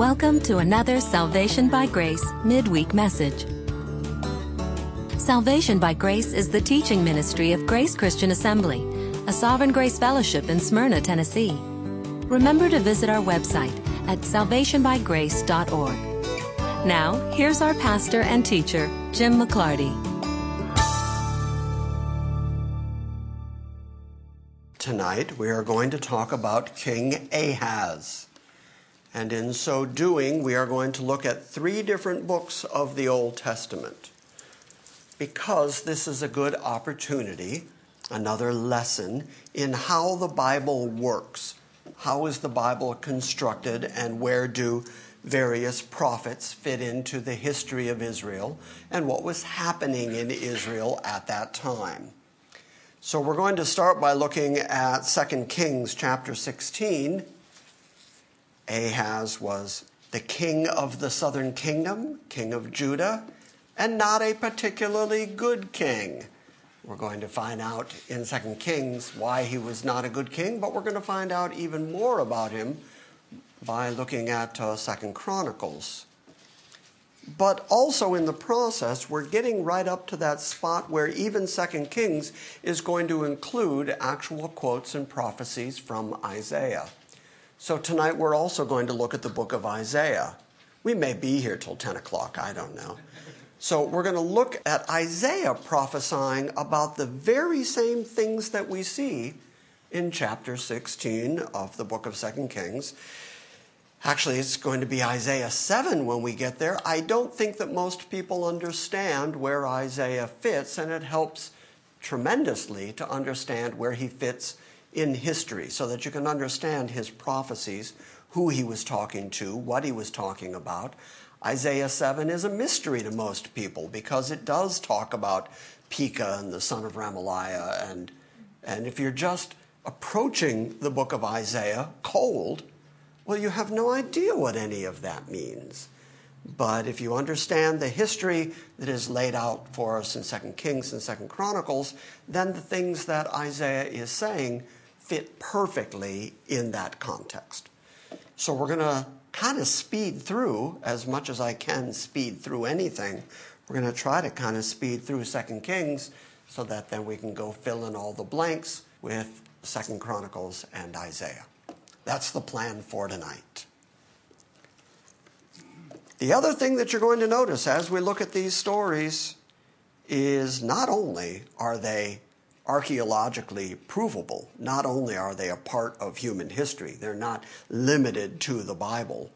Welcome to another Salvation by Grace midweek message. Salvation by Grace is the teaching ministry of Grace Christian Assembly, a Sovereign Grace Fellowship in Smyrna, Tennessee. Remember to visit our website at salvationbygrace.org. Now, here's our pastor and teacher, Jim McClarty. Tonight, we are going to talk about King Ahaz. And in so doing, we are going to look at three different books of the Old Testament. Because this is a good opportunity, another lesson in how the Bible works. How is the Bible constructed, and where do various prophets fit into the history of Israel, and what was happening in Israel at that time? So we're going to start by looking at 2 Kings chapter 16 Ahaz was the king of the southern kingdom, king of Judah, and not a particularly good king. We're going to find out in 2 Kings why he was not a good king, but we're going to find out even more about him by looking at uh, 2 Chronicles. But also in the process, we're getting right up to that spot where even 2 Kings is going to include actual quotes and prophecies from Isaiah. So tonight we're also going to look at the book of Isaiah. We may be here till 10 o'clock, I don't know. So we're going to look at Isaiah prophesying about the very same things that we see in chapter 16 of the book of 2 Kings. Actually, it's going to be Isaiah 7 when we get there. I don't think that most people understand where Isaiah fits, and it helps tremendously to understand where he fits in history so that you can understand his prophecies, who he was talking to, what he was talking about. Isaiah 7 is a mystery to most people because it does talk about Pekah and the son of Remaliah. And, and if you're just approaching the book of Isaiah cold, well, you have no idea what any of that means. But if you understand the history that is laid out for us in 2 Kings and 2 Chronicles, then the things that Isaiah is saying fit perfectly in that context. So we're going to kind of speed through as much as I can speed through anything. We're going to try to kind of speed through Second Kings so that then we can go fill in all the blanks with Second Chronicles and Isaiah. That's the plan for tonight. The other thing that you're going to notice as we look at these stories is not only are they archaeologically provable. Not only are they a part of human history, they're not limited to the Bible,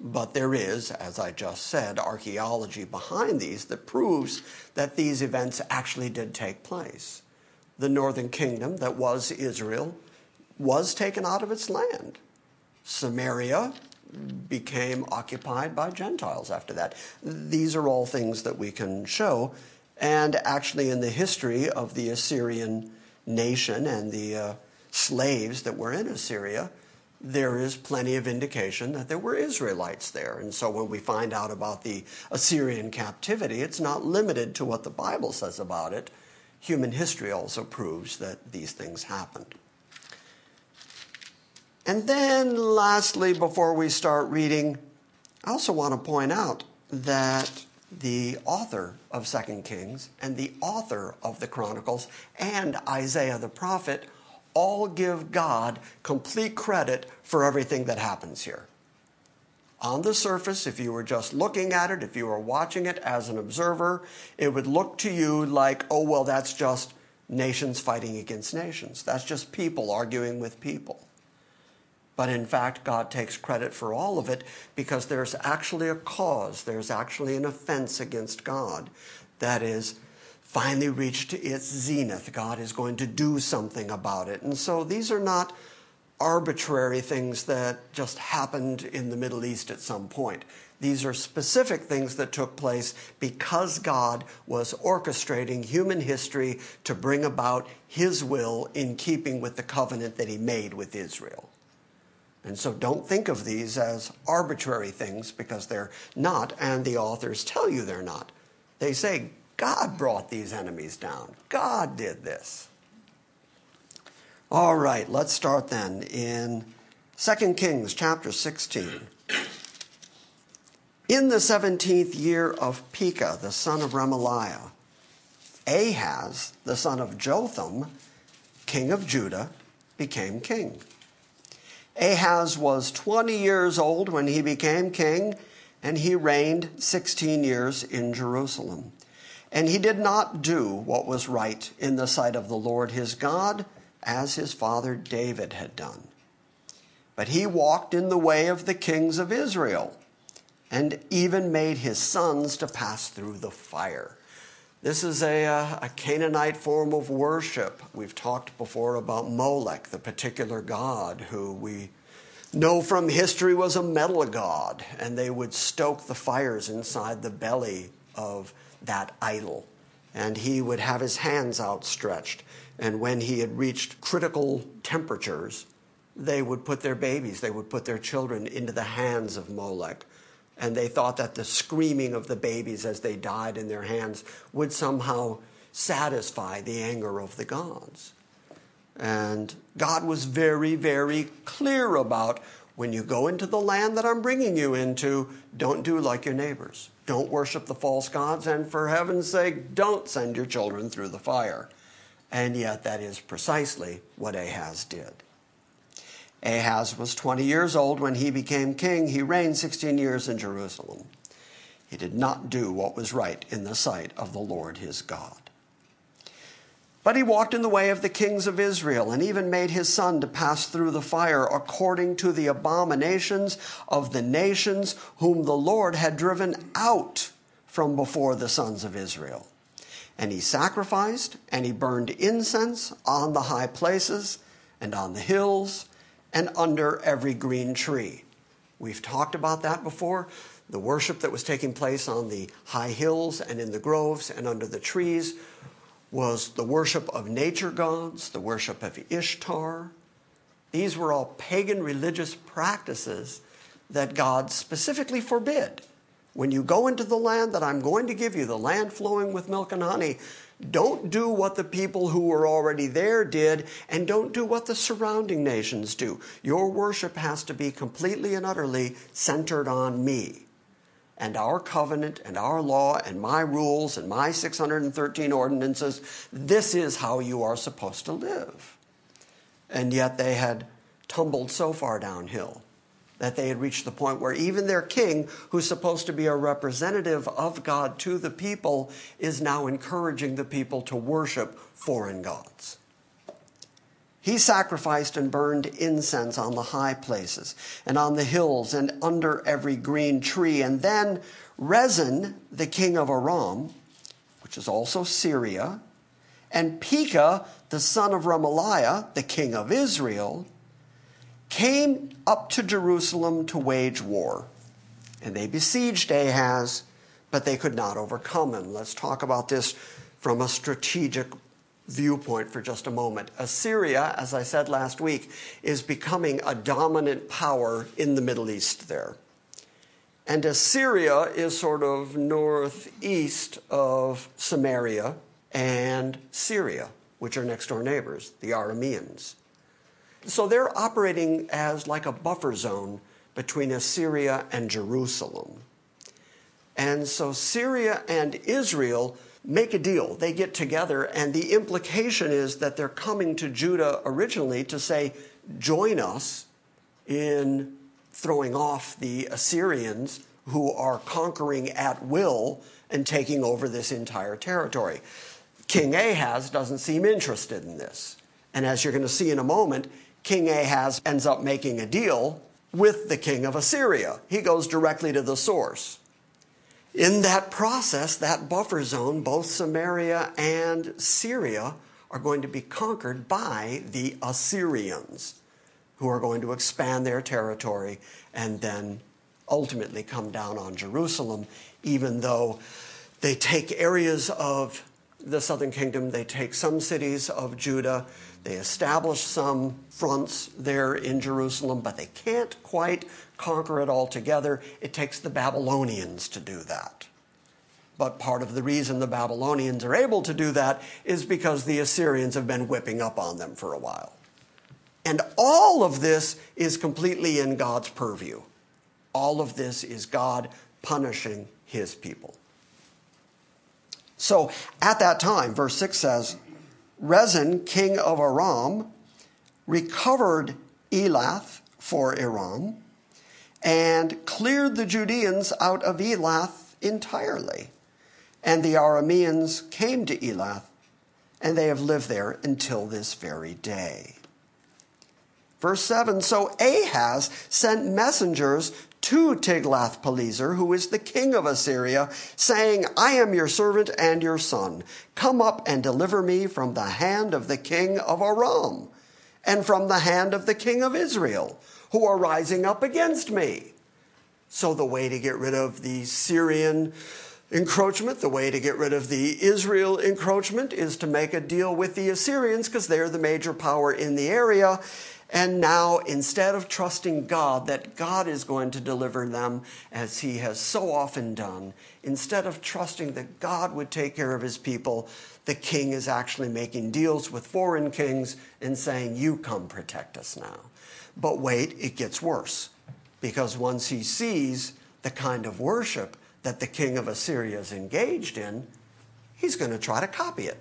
but there is, as I just said, archaeology behind these that proves that these events actually did take place. The northern kingdom that was Israel was taken out of its land. Samaria became occupied by Gentiles after that. These are all things that we can show and actually, in the history of the Assyrian nation and the uh, slaves that were in Assyria, there is plenty of indication that there were Israelites there. And so when we find out about the Assyrian captivity, it's not limited to what the Bible says about it. Human history also proves that these things happened. And then, lastly, before we start reading, I also want to point out that the author of Second Kings and the author of the Chronicles and Isaiah the prophet all give God complete credit for everything that happens here. On the surface, if you were just looking at it, if you were watching it as an observer, it would look to you like, oh, well, that's just nations fighting against nations. That's just people arguing with people. But in fact, God takes credit for all of it because there's actually a cause, there's actually an offense against God that is finally reached its zenith. God is going to do something about it. And so these are not arbitrary things that just happened in the Middle East at some point. These are specific things that took place because God was orchestrating human history to bring about His will in keeping with the covenant that He made with Israel. And so don't think of these as arbitrary things because they're not, and the authors tell you they're not. They say, God brought these enemies down, God did this. All right, let's start then in 2 Kings chapter 16. In the 17th year of Pekah, the son of Remaliah, Ahaz, the son of Jotham, king of Judah, became king. Ahaz was 20 years old when he became king, and he reigned 16 years in Jerusalem. And he did not do what was right in the sight of the Lord his God, as his father David had done. But he walked in the way of the kings of Israel, and even made his sons to pass through the fire. This is a, uh, a Canaanite form of worship. We've talked before about Molech, the particular god who we know from history was a metal god, and they would stoke the fires inside the belly of that idol. And he would have his hands outstretched. And when he had reached critical temperatures, they would put their babies, they would put their children into the hands of Molech and they thought that the screaming of the babies as they died in their hands would somehow satisfy the anger of the gods. And God was very, very clear about when you go into the land that I'm bringing you into, don't do like your neighbors. Don't worship the false gods, and for heaven's sake, don't send your children through the fire. And yet, that is precisely what Ahaz did. Ahaz was 20 years old when he became king. He reigned 16 years in Jerusalem. He did not do what was right in the sight of the Lord his God. But he walked in the way of the kings of Israel and even made his son to pass through the fire according to the abominations of the nations whom the Lord had driven out from before the sons of Israel. And he sacrificed and he burned incense on the high places and on the hills and under every green tree. We've talked about that before. The worship that was taking place on the high hills and in the groves and under the trees was the worship of nature gods, the worship of Ishtar. These were all pagan religious practices that God specifically forbid. When you go into the land that I'm going to give you, the land flowing with milk and honey, don't do what the people who were already there did, and don't do what the surrounding nations do. Your worship has to be completely and utterly centered on me. And our covenant and our law and my rules and my 613 ordinances, this is how you are supposed to live. And yet they had tumbled so far downhill that they had reached the point where even their king, who's supposed to be a representative of God to the people, is now encouraging the people to worship foreign gods. He sacrificed and burned incense on the high places and on the hills and under every green tree. And then Rezin, the king of Aram, which is also Syria, and Pekah, the son of Remaliah, the king of Israel, came up to Jerusalem to wage war. And they besieged Ahaz, but they could not overcome him. Let's talk about this from a strategic viewpoint for just a moment. Assyria, as I said last week, is becoming a dominant power in the Middle East there. And Assyria is sort of northeast of Samaria and Syria, which are next door neighbors, the Arameans. So they're operating as like a buffer zone between Assyria and Jerusalem. And so Syria and Israel make a deal. They get together, and the implication is that they're coming to Judah originally to say, join us in throwing off the Assyrians who are conquering at will and taking over this entire territory. King Ahaz doesn't seem interested in this. And as you're going to see in a moment, King Ahaz ends up making a deal with the king of Assyria. He goes directly to the source. In that process, that buffer zone, both Samaria and Syria are going to be conquered by the Assyrians, who are going to expand their territory and then ultimately come down on Jerusalem, even though they take areas of the southern kingdom, they take some cities of Judah, they establish some fronts there in Jerusalem, but they can't quite conquer it altogether. It takes the Babylonians to do that. But part of the reason the Babylonians are able to do that is because the Assyrians have been whipping up on them for a while. And all of this is completely in God's purview. All of this is God punishing his people. So at that time, verse 6 says, Rezin, king of Aram, recovered Elath for Aram and cleared the Judeans out of Elath entirely. And the Arameans came to Elath, and they have lived there until this very day. Verse 7 So Ahaz sent messengers to Tiglath-Pileser, who is the king of Assyria, saying, I am your servant and your son. Come up and deliver me from the hand of the king of Aram and from the hand of the king of Israel, who are rising up against me. So the way to get rid of the Syrian encroachment, the way to get rid of the Israel encroachment is to make a deal with the Assyrians because they're the major power in the area. And now, instead of trusting God that God is going to deliver them as He has so often done, instead of trusting that God would take care of His people, the king is actually making deals with foreign kings and saying, You come protect us now. But wait, it gets worse. Because once he sees the kind of worship that the king of Assyria is engaged in, he's going to try to copy it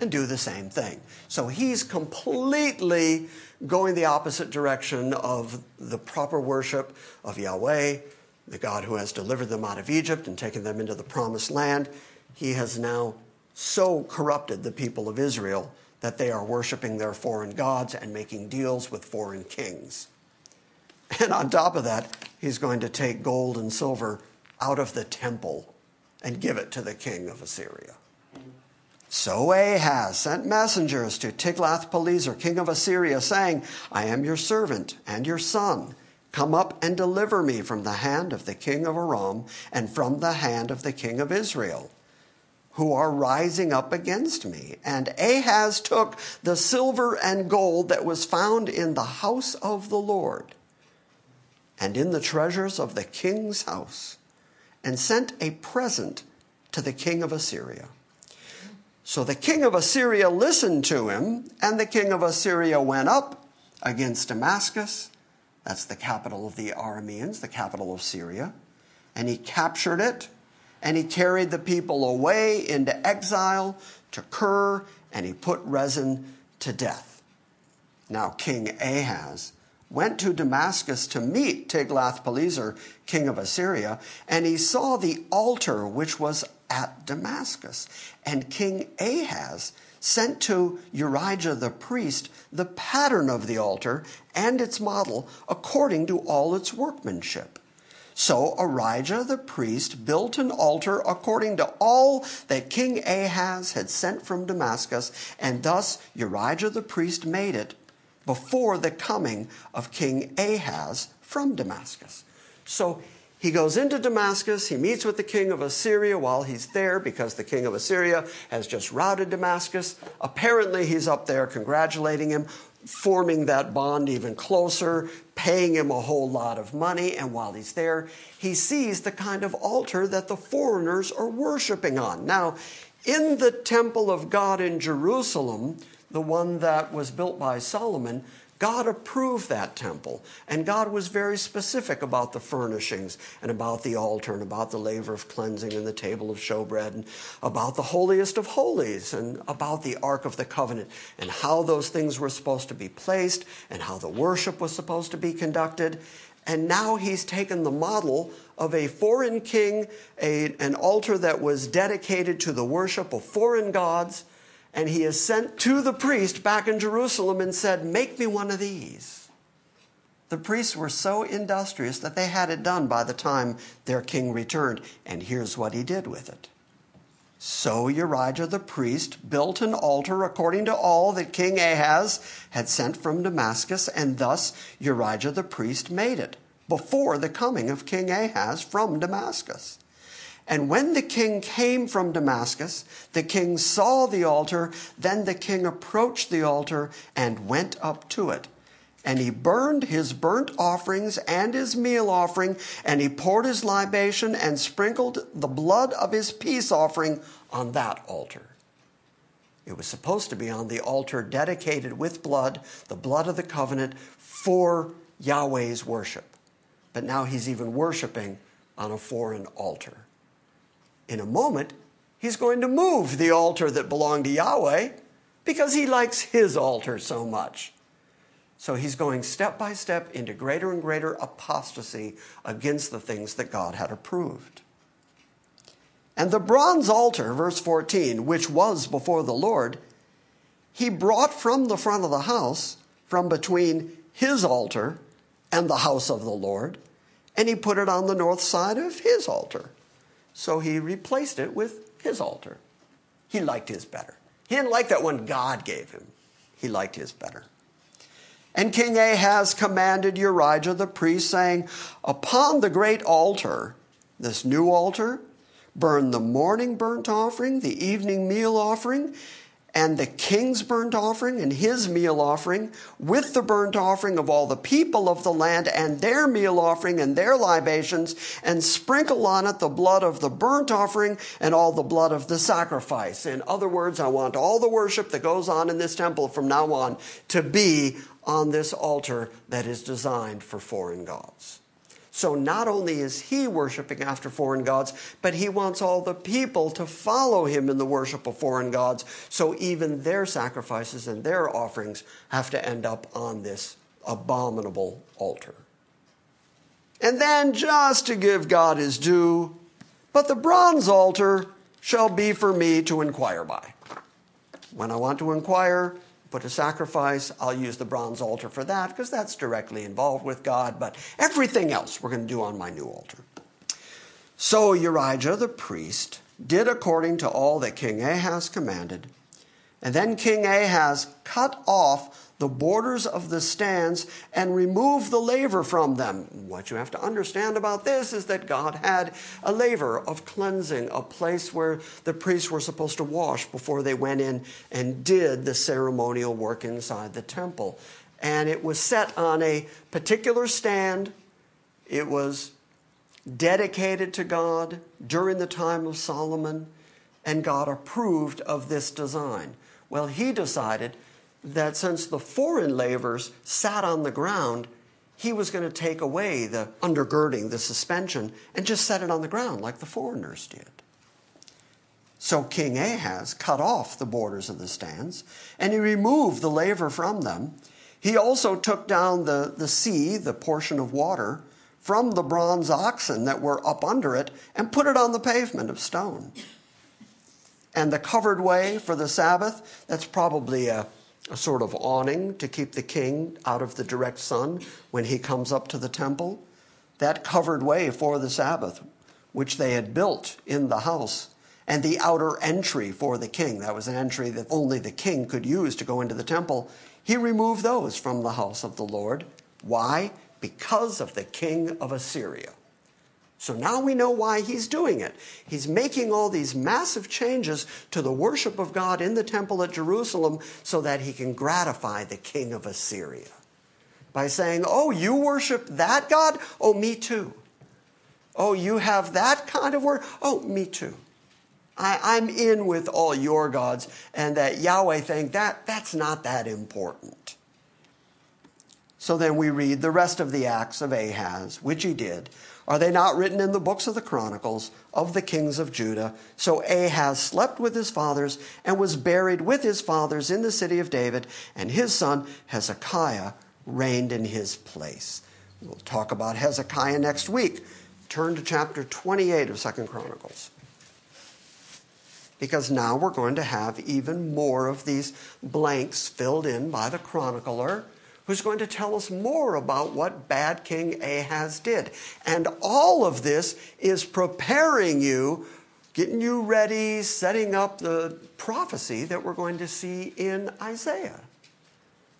and do the same thing. So he's completely going the opposite direction of the proper worship of Yahweh, the God who has delivered them out of Egypt and taken them into the promised land. He has now so corrupted the people of Israel that they are worshiping their foreign gods and making deals with foreign kings. And on top of that, he's going to take gold and silver out of the temple and give it to the king of Assyria. So Ahaz sent messengers to Tiglath-Pileser, king of Assyria, saying, I am your servant and your son. Come up and deliver me from the hand of the king of Aram and from the hand of the king of Israel, who are rising up against me. And Ahaz took the silver and gold that was found in the house of the Lord and in the treasures of the king's house, and sent a present to the king of Assyria. So the king of Assyria listened to him, and the king of Assyria went up against Damascus. That's the capital of the Arameans, the capital of Syria. And he captured it, and he carried the people away into exile to Kir, and he put Rezin to death. Now, King Ahaz went to Damascus to meet Tiglath-Pileser, king of Assyria, and he saw the altar which was at Damascus. And King Ahaz sent to Urijah the priest the pattern of the altar and its model according to all its workmanship. So Urijah the priest built an altar according to all that King Ahaz had sent from Damascus, and thus Urijah the priest made it before the coming of King Ahaz from Damascus. So he goes into Damascus. He meets with the king of Assyria while he's there because the king of Assyria has just routed Damascus. Apparently, he's up there congratulating him, forming that bond even closer, paying him a whole lot of money. And while he's there, he sees the kind of altar that the foreigners are worshiping on. Now, in the temple of God in Jerusalem, the one that was built by Solomon, God approved that temple, and God was very specific about the furnishings and about the altar and about the laver of cleansing and the table of showbread and about the holiest of holies and about the Ark of the Covenant and how those things were supposed to be placed and how the worship was supposed to be conducted. And now he's taken the model of a foreign king, a, an altar that was dedicated to the worship of foreign gods and he is sent to the priest back in Jerusalem and said, Make me one of these. The priests were so industrious that they had it done by the time their king returned. And here's what he did with it. So Urijah the priest built an altar according to all that King Ahaz had sent from Damascus, and thus Urijah the priest made it before the coming of King Ahaz from Damascus. And when the king came from Damascus, the king saw the altar. Then the king approached the altar and went up to it. And he burned his burnt offerings and his meal offering, and he poured his libation and sprinkled the blood of his peace offering on that altar. It was supposed to be on the altar dedicated with blood, the blood of the covenant, for Yahweh's worship. But now he's even worshiping on a foreign altar. In a moment, he's going to move the altar that belonged to Yahweh because he likes his altar so much. So he's going step by step into greater and greater apostasy against the things that God had approved. And the bronze altar, verse 14, which was before the Lord, he brought from the front of the house, from between his altar and the house of the Lord, and he put it on the north side of his altar. So he replaced it with his altar. He liked his better. He didn't like that one God gave him, he liked his better. And King Ahaz commanded Urijah the priest, saying, Upon the great altar, this new altar, burn the morning burnt offering, the evening meal offering, and the king's burnt offering and his meal offering, with the burnt offering of all the people of the land and their meal offering and their libations, and sprinkle on it the blood of the burnt offering and all the blood of the sacrifice. In other words, I want all the worship that goes on in this temple from now on to be on this altar that is designed for foreign gods. So not only is he worshiping after foreign gods, but he wants all the people to follow him in the worship of foreign gods. So even their sacrifices and their offerings have to end up on this abominable altar. And then, just to give God his due, but the bronze altar shall be for me to inquire by. When I want to inquire, put a sacrifice. I'll use the bronze altar for that because that's directly involved with God. But everything else we're going to do on my new altar. So Urijah the priest did according to all that King Ahaz commanded. And then King Ahaz cut off the borders of the stands and remove the laver from them. What you have to understand about this is that God had a laver of cleansing, a place where the priests were supposed to wash before they went in and did the ceremonial work inside the temple. And it was set on a particular stand. It was dedicated to God during the time of Solomon, and God approved of this design. Well, he decided that since the foreign lavers sat on the ground, he was going to take away the undergirding, the suspension, and just set it on the ground like the foreigners did. So King Ahaz cut off the borders of the stands, and he removed the laver from them. He also took down the, the sea, the portion of water, from the bronze oxen that were up under it, and put it on the pavement of stone. And the covered way for the Sabbath, that's probably a a sort of awning to keep the king out of the direct sun when he comes up to the temple. That covered way for the Sabbath, which they had built in the house, and the outer entry for the king. That was an entry that only the king could use to go into the temple. He removed those from the house of the Lord. Why? Because of the king of Assyria. So now we know why he's doing it. He's making all these massive changes to the worship of God in the temple at Jerusalem so that he can gratify the king of Assyria by saying, Oh, you worship that God? Oh, me too. Oh, you have that kind of word? Oh, me too. I, am in with all your gods, and that Yahweh thing, that, that's not that important. So then we read the rest of the acts of Ahaz, which he did are they not written in the books of the Chronicles of the kings of Judah? So Ahaz slept with his fathers and was buried with his fathers in the city of David, and his son Hezekiah reigned in his place. We'll talk about Hezekiah next week. Turn to chapter 28 of Second Chronicles. Because now we're going to have even more of these blanks filled in by the chronicler who's going to tell us more about what bad King Ahaz did. And all of this is preparing you, getting you ready, setting up the prophecy that we're going to see in Isaiah.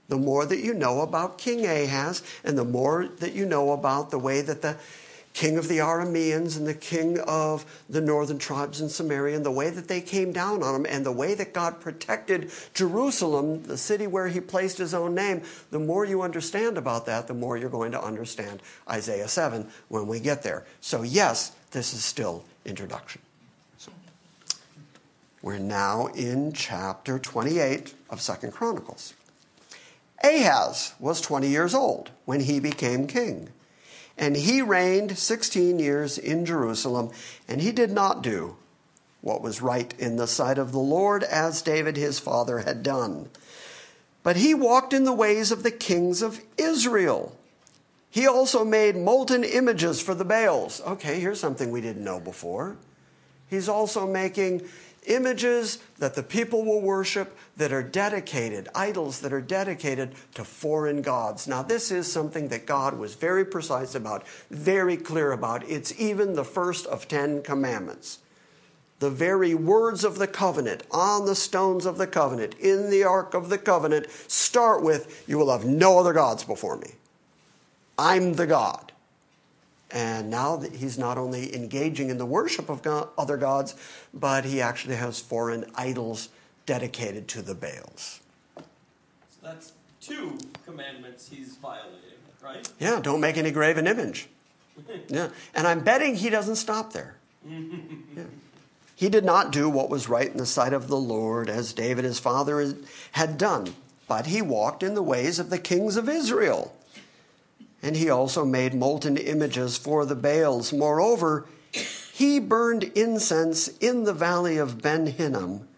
The more that you know about King Ahaz, and the more that you know about the way that the king of the Arameans and the king of the northern tribes in Samaria, and the way that they came down on him, and the way that God protected Jerusalem, the city where he placed his own name, the more you understand about that, the more you're going to understand Isaiah 7 when we get there. So, yes, this is still introduction. We're now in chapter 28 of Second Chronicles. Ahaz was 20 years old when he became king And he reigned 16 years in Jerusalem, and he did not do what was right in the sight of the Lord, as David his father had done. But he walked in the ways of the kings of Israel. He also made molten images for the Baals. Okay, here's something we didn't know before. He's also making images that the people will worship that are dedicated, idols that are dedicated to foreign gods. Now, this is something that God was very precise about, very clear about. It's even the first of Ten Commandments. The very words of the covenant on the stones of the covenant, in the ark of the covenant, start with, You will have no other gods before me. I'm the God. And now he's not only engaging in the worship of God, other gods, but he actually has foreign idols dedicated to the Baals. So that's two commandments he's violating, right? Yeah, don't make any graven image. yeah, and I'm betting he doesn't stop there. yeah. He did not do what was right in the sight of the Lord, as David his father had done, but he walked in the ways of the kings of Israel and he also made molten images for the Baals. Moreover, he burned incense in the valley of Ben Hinnom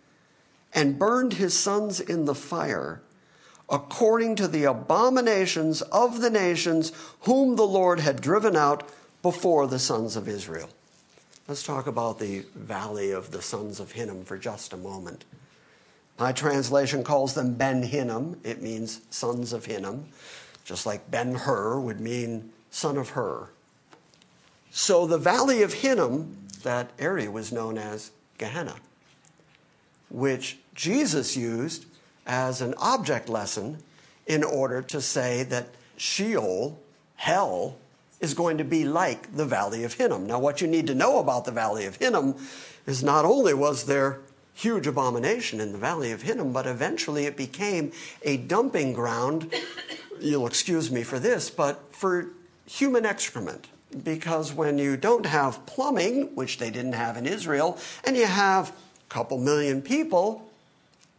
and burned his sons in the fire, according to the abominations of the nations whom the Lord had driven out before the sons of Israel. Let's talk about the valley of the sons of Hinnom for just a moment. My translation calls them Ben Hinnom. It means sons of Hinnom just like Ben Hur would mean son of Hur. So the valley of Hinnom, that area was known as Gehenna, which Jesus used as an object lesson in order to say that Sheol, hell, is going to be like the valley of Hinnom. Now, what you need to know about the valley of Hinnom is not only was there huge abomination in the valley of Hinnom, but eventually it became a dumping ground you'll excuse me for this, but for human excrement. Because when you don't have plumbing, which they didn't have in Israel, and you have a couple million people,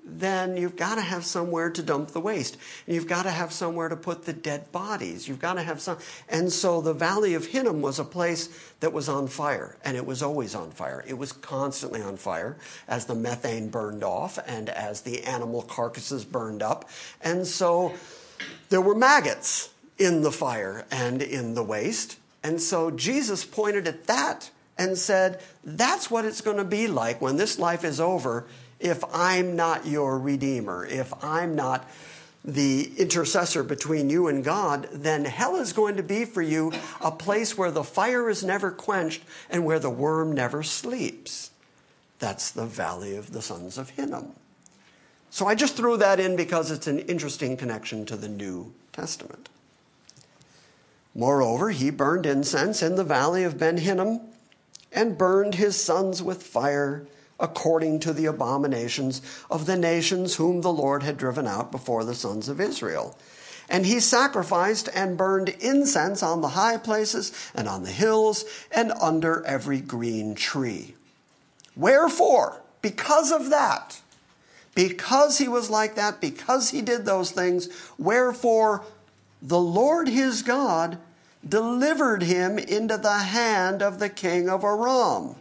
then you've got to have somewhere to dump the waste. You've got to have somewhere to put the dead bodies. You've got to have some. And so the Valley of Hinnom was a place that was on fire, and it was always on fire. It was constantly on fire as the methane burned off and as the animal carcasses burned up. And so there were maggots in the fire and in the waste. And so Jesus pointed at that and said, That's what it's going to be like when this life is over if I'm not your Redeemer, if I'm not the intercessor between you and God, then hell is going to be for you a place where the fire is never quenched and where the worm never sleeps. That's the valley of the sons of Hinnom. So I just threw that in because it's an interesting connection to the New Testament. Moreover, he burned incense in the valley of Ben Hinnom and burned his sons with fire according to the abominations of the nations whom the Lord had driven out before the sons of Israel. And he sacrificed and burned incense on the high places and on the hills and under every green tree. Wherefore, because of that, because he was like that, because he did those things, wherefore the Lord his God delivered him into the hand of the king of Aram.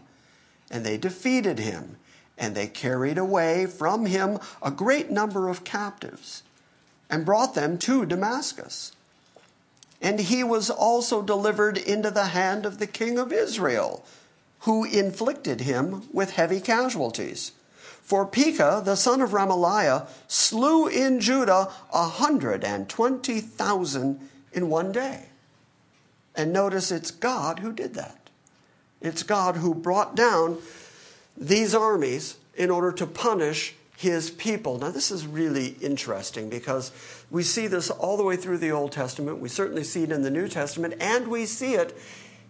And they defeated him, and they carried away from him a great number of captives, and brought them to Damascus. And he was also delivered into the hand of the king of Israel, who inflicted him with heavy casualties. For Pekah, the son of Remaliah, slew in Judah a hundred and twenty thousand in one day. And notice it's God who did that. It's God who brought down these armies in order to punish his people. Now, this is really interesting because we see this all the way through the Old Testament. We certainly see it in the New Testament, and we see it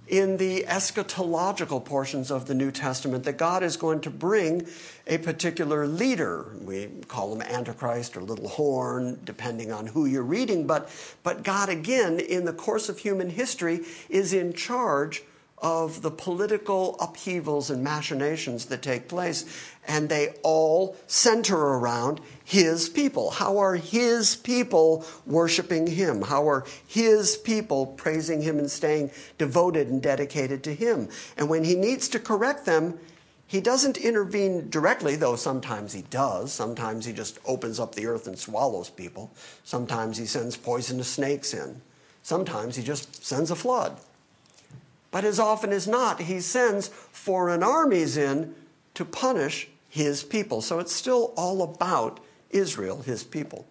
in the eschatological portions of the New Testament that God is going to bring a particular leader. We call him Antichrist or Little Horn, depending on who you're reading. But, but God, again, in the course of human history, is in charge of the political upheavals and machinations that take place, and they all center around his people. How are his people worshiping him? How are his people praising him and staying devoted and dedicated to him? And when he needs to correct them, he doesn't intervene directly, though sometimes he does. Sometimes he just opens up the earth and swallows people. Sometimes he sends poisonous snakes in. Sometimes he just sends a flood. But as often as not, he sends foreign armies in to punish his people. So it's still all about Israel, his people.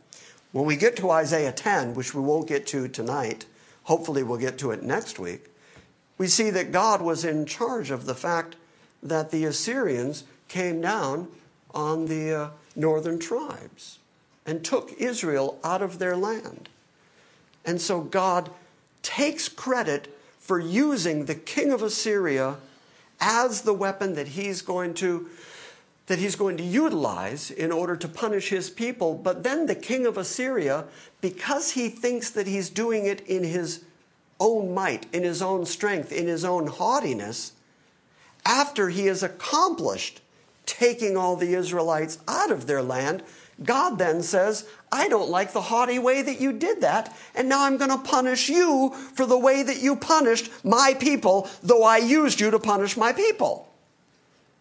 When we get to Isaiah 10, which we won't get to tonight, hopefully we'll get to it next week, we see that God was in charge of the fact that the Assyrians came down on the uh, northern tribes and took Israel out of their land. And so God takes credit for using the king of Assyria as the weapon that he's going to that he's going to utilize in order to punish his people. But then the king of Assyria, because he thinks that he's doing it in his own might, in his own strength, in his own haughtiness, after he has accomplished taking all the Israelites out of their land, God then says, I don't like the haughty way that you did that, and now I'm going to punish you for the way that you punished my people, though I used you to punish my people.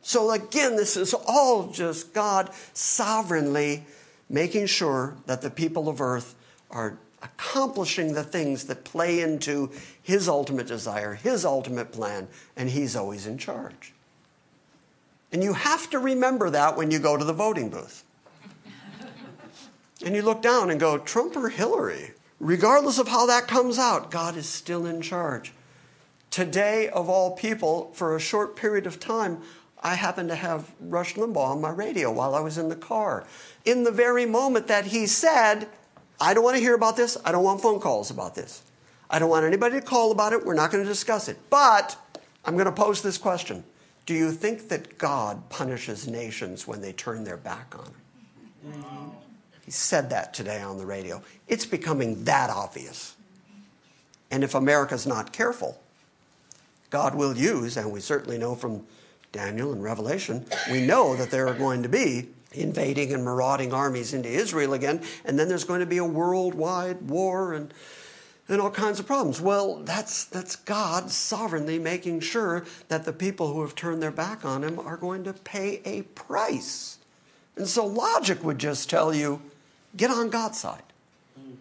So again, this is all just God sovereignly making sure that the people of earth are accomplishing the things that play into his ultimate desire, his ultimate plan, and he's always in charge. And you have to remember that when you go to the voting booth. And you look down and go, Trump or Hillary? Regardless of how that comes out, God is still in charge. Today, of all people, for a short period of time, I happened to have Rush Limbaugh on my radio while I was in the car. In the very moment that he said, I don't want to hear about this, I don't want phone calls about this. I don't want anybody to call about it, we're not going to discuss it. But I'm going to pose this question Do you think that God punishes nations when they turn their back on him? Mm-hmm. He said that today on the radio. It's becoming that obvious. And if America's not careful, God will use, and we certainly know from Daniel and Revelation, we know that there are going to be invading and marauding armies into Israel again, and then there's going to be a worldwide war and and all kinds of problems. Well, that's that's God sovereignly making sure that the people who have turned their back on him are going to pay a price. And so logic would just tell you, get on God's side.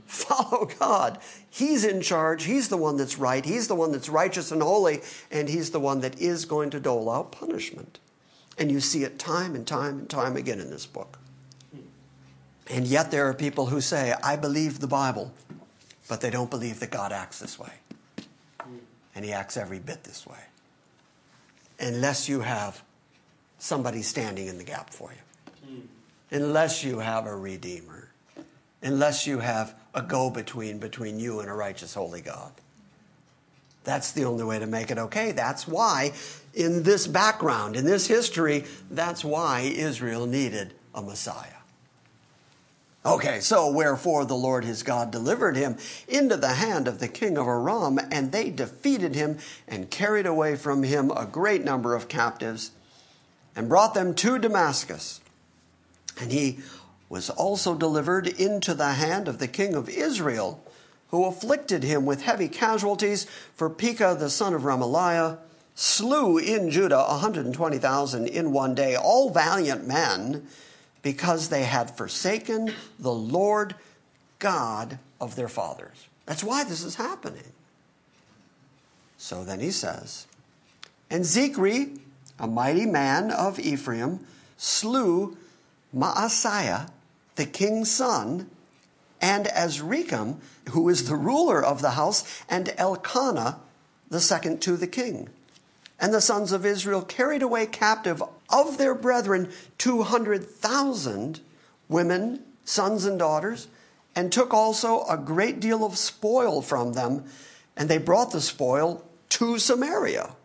Follow God. He's in charge. He's the one that's right. He's the one that's righteous and holy, and He's the one that is going to dole out punishment. And you see it time and time and time again in this book. And yet there are people who say, I believe the Bible, but they don't believe that God acts this way. And He acts every bit this way. Unless you have somebody standing in the gap for you, unless you have a Redeemer unless you have a go between between you and a righteous holy God. That's the only way to make it okay. That's why, in this background, in this history, that's why Israel needed a Messiah. Okay, so wherefore the Lord his God delivered him into the hand of the king of Aram, and they defeated him and carried away from him a great number of captives and brought them to Damascus. And he was also delivered into the hand of the king of Israel, who afflicted him with heavy casualties, for Pekah the son of Remaliah slew in Judah 120,000 in one day, all valiant men, because they had forsaken the Lord God of their fathers. That's why this is happening. So then he says, And Zichri, a mighty man of Ephraim, slew Maaseiah, the king's son, and Azrikam, who is the ruler of the house, and Elkanah, the second to the king. And the sons of Israel carried away captive of their brethren 200,000 women, sons, and daughters, and took also a great deal of spoil from them, and they brought the spoil to Samaria.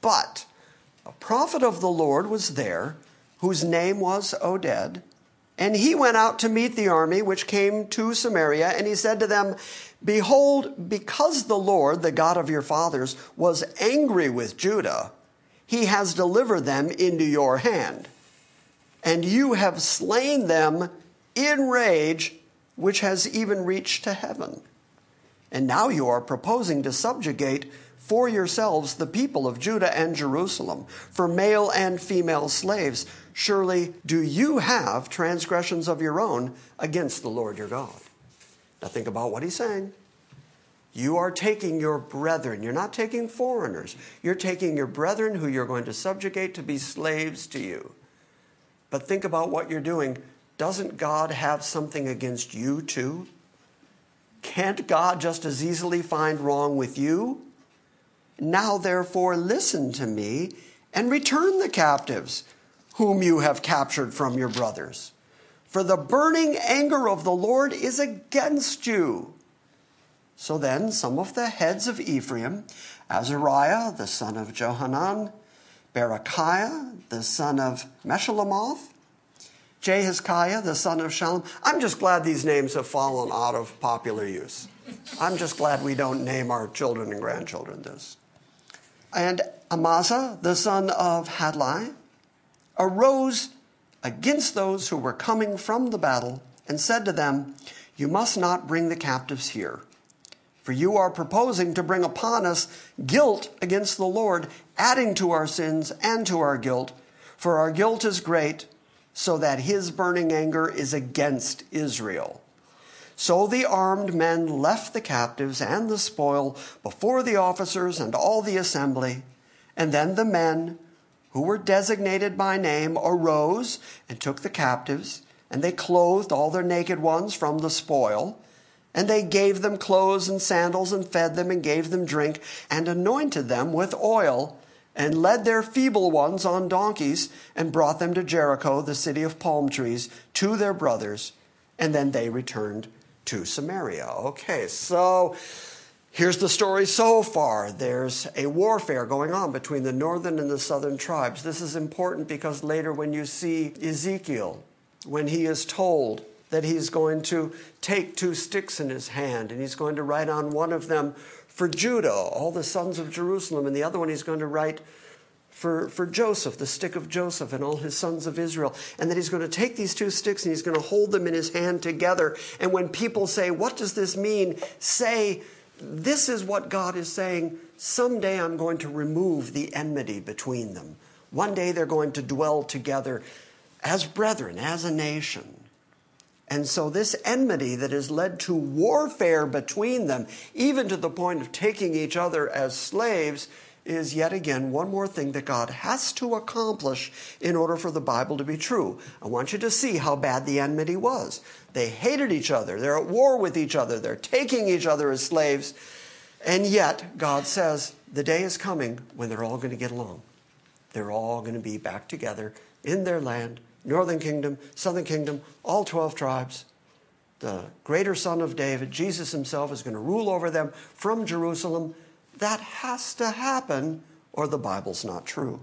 But a prophet of the Lord was there, whose name was Oded And he went out to meet the army which came to Samaria, and he said to them, Behold, because the Lord, the God of your fathers, was angry with Judah, he has delivered them into your hand. And you have slain them in rage, which has even reached to heaven. And now you are proposing to subjugate for yourselves the people of Judah and Jerusalem, for male and female slaves. Surely do you have transgressions of your own against the Lord your God? Now think about what he's saying. You are taking your brethren, you're not taking foreigners, you're taking your brethren who you're going to subjugate to be slaves to you. But think about what you're doing. Doesn't God have something against you too? Can't God just as easily find wrong with you? Now, therefore, listen to me and return the captives whom you have captured from your brothers. For the burning anger of the Lord is against you. So then, some of the heads of Ephraim, Azariah, the son of Johanan, Berechiah, the son of Meshillemoth, Jehizkiah, the son of Shallum. I'm just glad these names have fallen out of popular use. I'm just glad we don't name our children and grandchildren this. And Amasa, the son of Hadlai, arose against those who were coming from the battle and said to them, You must not bring the captives here, for you are proposing to bring upon us guilt against the Lord, adding to our sins and to our guilt, for our guilt is great so that his burning anger is against Israel. So the armed men left the captives and the spoil before the officers and all the assembly. And then the men who were designated by name arose and took the captives, and they clothed all their naked ones from the spoil. And they gave them clothes and sandals, and fed them, and gave them drink, and anointed them with oil and led their feeble ones on donkeys and brought them to Jericho, the city of palm trees, to their brothers, and then they returned to Samaria. Okay, so here's the story so far. There's a warfare going on between the northern and the southern tribes. This is important because later, when you see Ezekiel, when he is told that he's going to take two sticks in his hand and he's going to write on one of them for Judah, all the sons of Jerusalem, and the other one he's going to write for, for Joseph, the stick of Joseph, and all his sons of Israel. And that he's going to take these two sticks and he's going to hold them in his hand together. And when people say, What does this mean? say, This is what God is saying. Someday I'm going to remove the enmity between them. One day they're going to dwell together as brethren, as a nation. And so, this enmity that has led to warfare between them, even to the point of taking each other as slaves, is yet again one more thing that God has to accomplish in order for the Bible to be true. I want you to see how bad the enmity was. They hated each other, they're at war with each other, they're taking each other as slaves, and yet God says the day is coming when they're all going to get along. They're all going to be back together in their land northern kingdom, southern kingdom, all 12 tribes. The greater son of David, Jesus himself, is going to rule over them from Jerusalem. That has to happen, or the Bible's not true.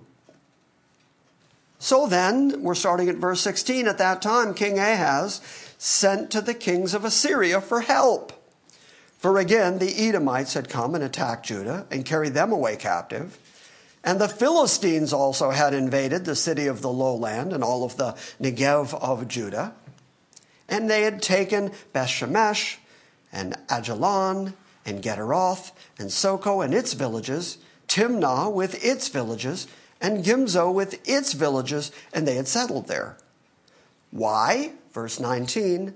So then, we're starting at verse 16. At that time, King Ahaz sent to the kings of Assyria for help. For again, the Edomites had come and attacked Judah and carried them away captive. And the Philistines also had invaded the city of the lowland and all of the Negev of Judah. And they had taken Bethshemesh and Ajalon and Gederoth and Soko and its villages, Timnah with its villages, and Gimzo with its villages, and they had settled there. Why? Verse 19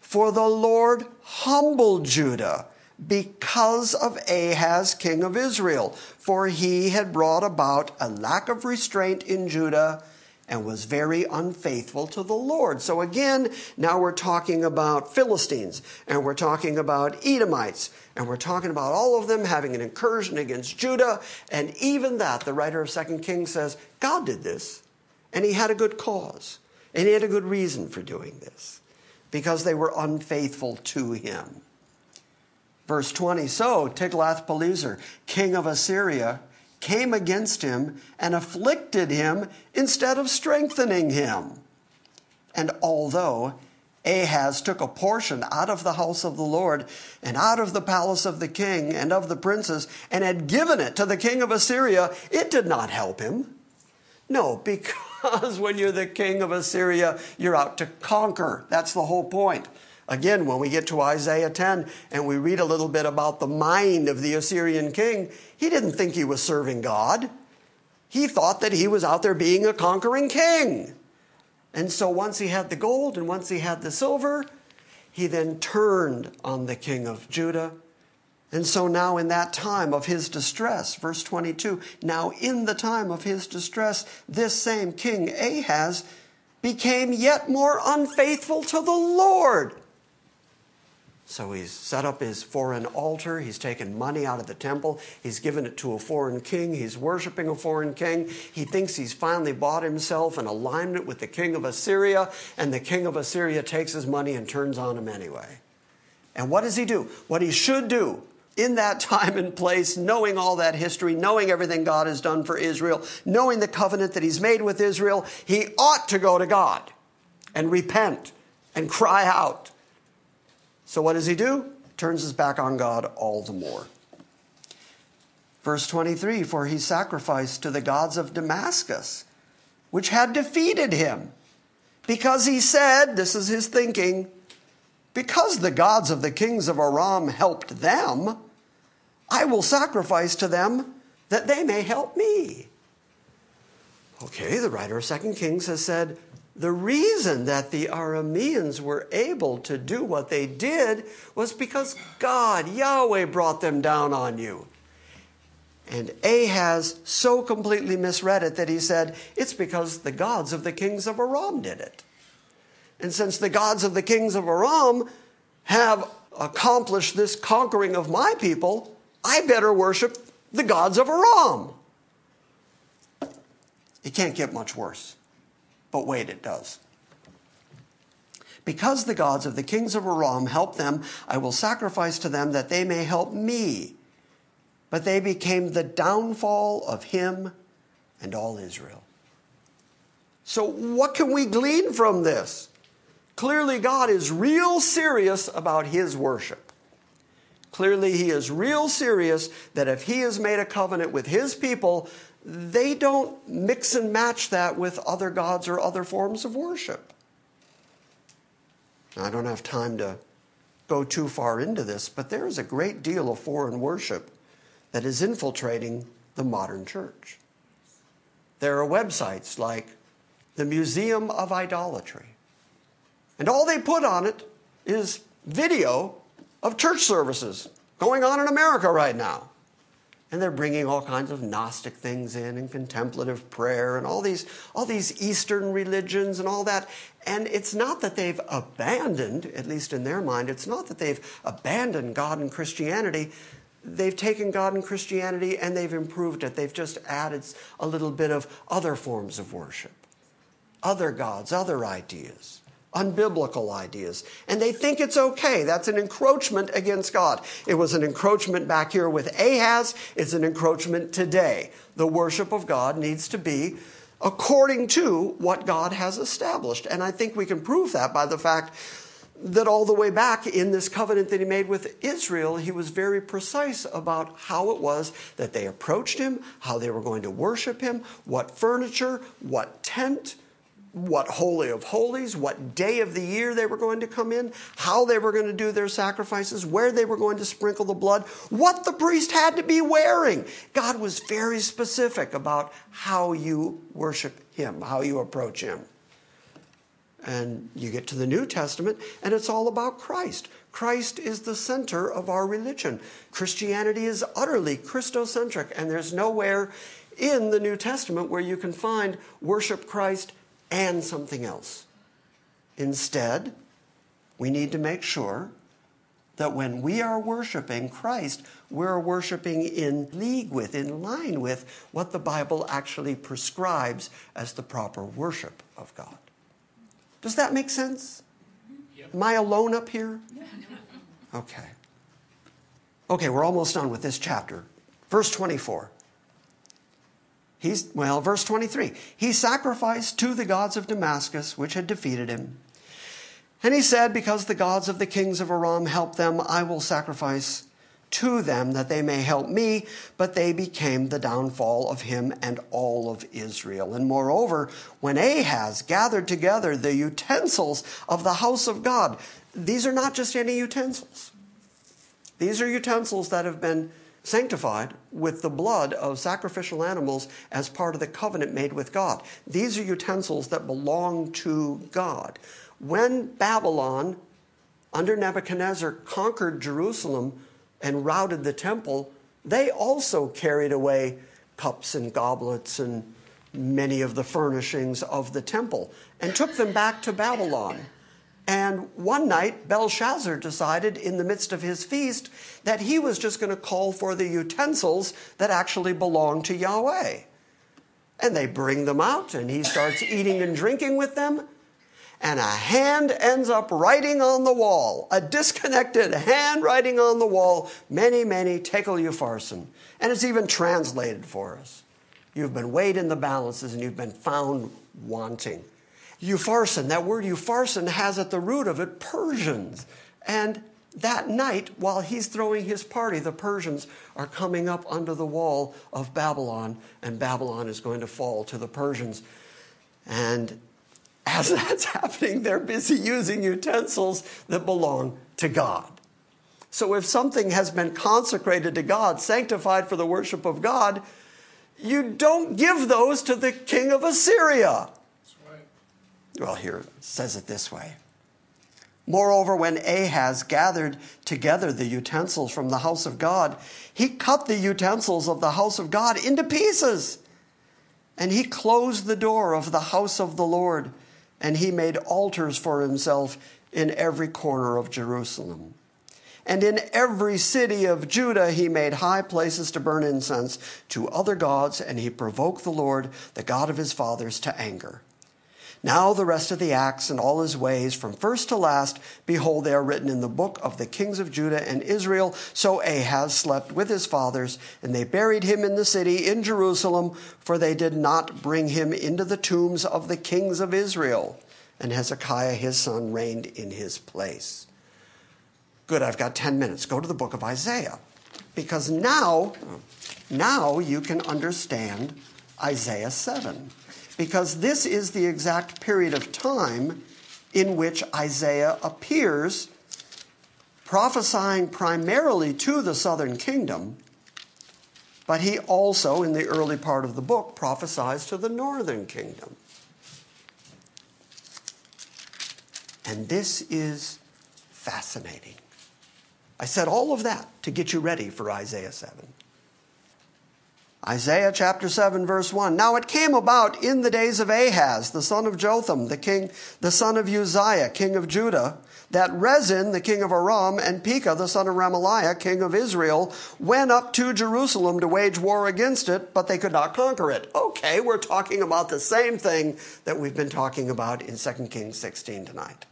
For the Lord humbled Judah because of Ahaz, king of Israel, for he had brought about a lack of restraint in Judah and was very unfaithful to the Lord. So again, now we're talking about Philistines and we're talking about Edomites and we're talking about all of them having an incursion against Judah. And even that, the writer of Second Kings says, God did this and he had a good cause and he had a good reason for doing this because they were unfaithful to him. Verse 20 So Tiglath-Pileser, king of Assyria, came against him and afflicted him instead of strengthening him. And although Ahaz took a portion out of the house of the Lord and out of the palace of the king and of the princes and had given it to the king of Assyria, it did not help him. No, because when you're the king of Assyria, you're out to conquer. That's the whole point. Again, when we get to Isaiah 10 and we read a little bit about the mind of the Assyrian king, he didn't think he was serving God. He thought that he was out there being a conquering king. And so once he had the gold and once he had the silver, he then turned on the king of Judah. And so now, in that time of his distress, verse 22, now in the time of his distress, this same king Ahaz became yet more unfaithful to the Lord so he's set up his foreign altar. He's taken money out of the temple. He's given it to a foreign king. He's worshiping a foreign king. He thinks he's finally bought himself an alignment with the king of Assyria, and the king of Assyria takes his money and turns on him anyway. And what does he do? What he should do in that time and place, knowing all that history, knowing everything God has done for Israel, knowing the covenant that he's made with Israel, he ought to go to God and repent and cry out so what does he do? Turns his back on God all the more. Verse 23 For he sacrificed to the gods of Damascus, which had defeated him, because he said, This is his thinking, because the gods of the kings of Aram helped them, I will sacrifice to them that they may help me. Okay, the writer of Second Kings has said, the reason that the Arameans were able to do what they did was because God, Yahweh, brought them down on you. And Ahaz so completely misread it that he said, It's because the gods of the kings of Aram did it. And since the gods of the kings of Aram have accomplished this conquering of my people, I better worship the gods of Aram. It can't get much worse. But wait, it does. Because the gods of the kings of Aram helped them, I will sacrifice to them that they may help me. But they became the downfall of him and all Israel. So, what can we glean from this? Clearly, God is real serious about his worship. Clearly, he is real serious that if he has made a covenant with his people, they don't mix and match that with other gods or other forms of worship. I don't have time to go too far into this, but there is a great deal of foreign worship that is infiltrating the modern church. There are websites like the Museum of Idolatry, and all they put on it is video of church services going on in America right now. And they're bringing all kinds of Gnostic things in and contemplative prayer and all these, all these Eastern religions and all that. And it's not that they've abandoned, at least in their mind, it's not that they've abandoned God and Christianity. They've taken God and Christianity and they've improved it. They've just added a little bit of other forms of worship, other gods, other ideas unbiblical ideas. And they think it's okay. That's an encroachment against God. It was an encroachment back here with Ahaz, it's an encroachment today. The worship of God needs to be according to what God has established. And I think we can prove that by the fact that all the way back in this covenant that he made with Israel, he was very precise about how it was that they approached him, how they were going to worship him, what furniture, what tent, what Holy of Holies, what day of the year they were going to come in, how they were going to do their sacrifices, where they were going to sprinkle the blood, what the priest had to be wearing. God was very specific about how you worship Him, how you approach Him. And you get to the New Testament, and it's all about Christ. Christ is the center of our religion. Christianity is utterly Christocentric, and there's nowhere in the New Testament where you can find worship Christ and something else. Instead, we need to make sure that when we are worshiping Christ, we're worshiping in league with, in line with what the Bible actually prescribes as the proper worship of God. Does that make sense? Yep. Am I alone up here? Okay. Okay, we're almost done with this chapter. Verse 24. He's, well, verse 23 He sacrificed to the gods of Damascus, which had defeated him. And he said, Because the gods of the kings of Aram helped them, I will sacrifice to them that they may help me. But they became the downfall of him and all of Israel. And moreover, when Ahaz gathered together the utensils of the house of God, these are not just any utensils. These are utensils that have been sanctified with the blood of sacrificial animals as part of the covenant made with God. These are utensils that belong to God. When Babylon, under Nebuchadnezzar, conquered Jerusalem and routed the temple, they also carried away cups and goblets and many of the furnishings of the temple and took them back to Babylon. And one night, Belshazzar decided in the midst of his feast that he was just going to call for the utensils that actually belonged to Yahweh. And they bring them out, and he starts eating and drinking with them. And a hand ends up writing on the wall, a disconnected hand writing on the wall, mene, mene, tekel upharsin. And it's even translated for us. You've been weighed in the balances and you've been found wanting. Upharsin, that word upharsin has at the root of it Persians. And that night, while he's throwing his party, the Persians are coming up under the wall of Babylon, and Babylon is going to fall to the Persians. And as that's happening, they're busy using utensils that belong to God. So if something has been consecrated to God, sanctified for the worship of God, you don't give those to the king of Assyria. Well, here says it this way. Moreover, when Ahaz gathered together the utensils from the house of God, he cut the utensils of the house of God into pieces. And he closed the door of the house of the Lord, and he made altars for himself in every corner of Jerusalem. And in every city of Judah he made high places to burn incense to other gods, and he provoked the Lord, the God of his fathers, to anger. Now the rest of the acts and all his ways, from first to last, behold, they are written in the book of the kings of Judah and Israel. So Ahaz slept with his fathers, and they buried him in the city in Jerusalem, for they did not bring him into the tombs of the kings of Israel. And Hezekiah his son reigned in his place. Good, I've got 10 minutes. Go to the book of Isaiah. Because now, now you can understand Isaiah 7 because this is the exact period of time in which Isaiah appears, prophesying primarily to the southern kingdom, but he also, in the early part of the book, prophesies to the northern kingdom. And this is fascinating. I said all of that to get you ready for Isaiah 7. Isaiah chapter 7 verse 1. Now it came about in the days of Ahaz, the son of Jotham, the king, the son of Uzziah, king of Judah, that Rezin, the king of Aram, and Pekah, the son of Remaliah, king of Israel, went up to Jerusalem to wage war against it, but they could not conquer it. Okay, we're talking about the same thing that we've been talking about in 2 Kings 16 tonight.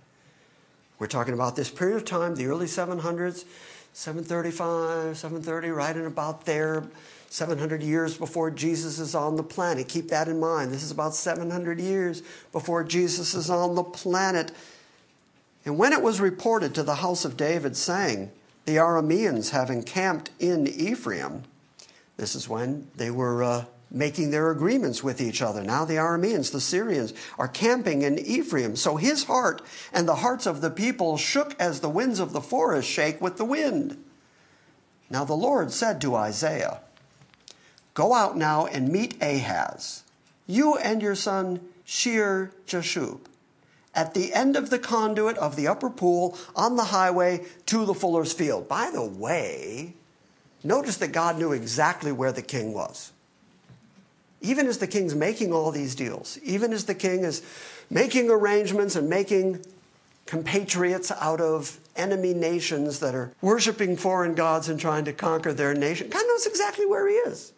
We're talking about this period of time, the early 700s, 735, 730, right in about there 700 years before Jesus is on the planet. Keep that in mind. This is about 700 years before Jesus is on the planet. And when it was reported to the house of David, saying, The Arameans have encamped in Ephraim, this is when they were uh, making their agreements with each other. Now the Arameans, the Syrians, are camping in Ephraim. So his heart and the hearts of the people shook as the winds of the forest shake with the wind. Now the Lord said to Isaiah, Go out now and meet Ahaz, you and your son Shear Jashub, at the end of the conduit of the upper pool on the highway to the fuller's field. By the way, notice that God knew exactly where the king was. Even as the king's making all these deals, even as the king is making arrangements and making compatriots out of enemy nations that are worshiping foreign gods and trying to conquer their nation, God knows exactly where he is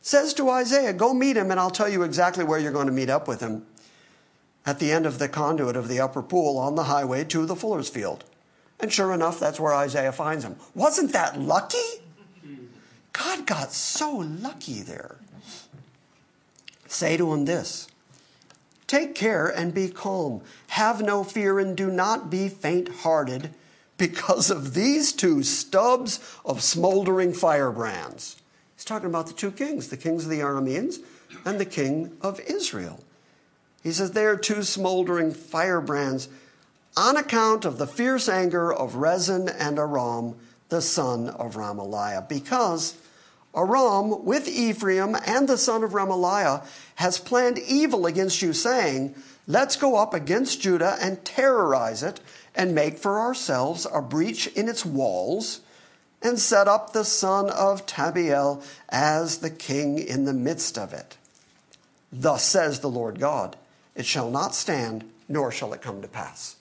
says to Isaiah, Go meet him, and I'll tell you exactly where you're going to meet up with him. At the end of the conduit of the upper pool on the highway to the fuller's field. And sure enough, that's where Isaiah finds him. Wasn't that lucky? God got so lucky there. say to him this Take care and be calm. Have no fear and do not be faint hearted because of these two stubs of smoldering firebrands. He's talking about the two kings, the kings of the Arameans and the king of Israel. He says they are two smoldering firebrands on account of the fierce anger of Rezin and Aram, the son of Remaliah, because Aram with Ephraim and the son of Remaliah has planned evil against you, saying, Let's go up against Judah and terrorize it and make for ourselves a breach in its walls and set up the son of Tabiel as the king in the midst of it. Thus says the Lord God, it shall not stand, nor shall it come to pass.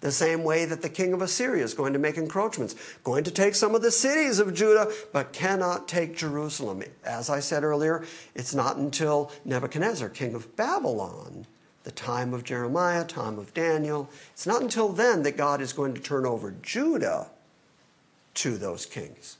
The same way that the king of Assyria is going to make encroachments, going to take some of the cities of Judah, but cannot take Jerusalem. As I said earlier, it's not until Nebuchadnezzar, king of Babylon, the time of Jeremiah, time of Daniel, it's not until then that God is going to turn over Judah to those kings.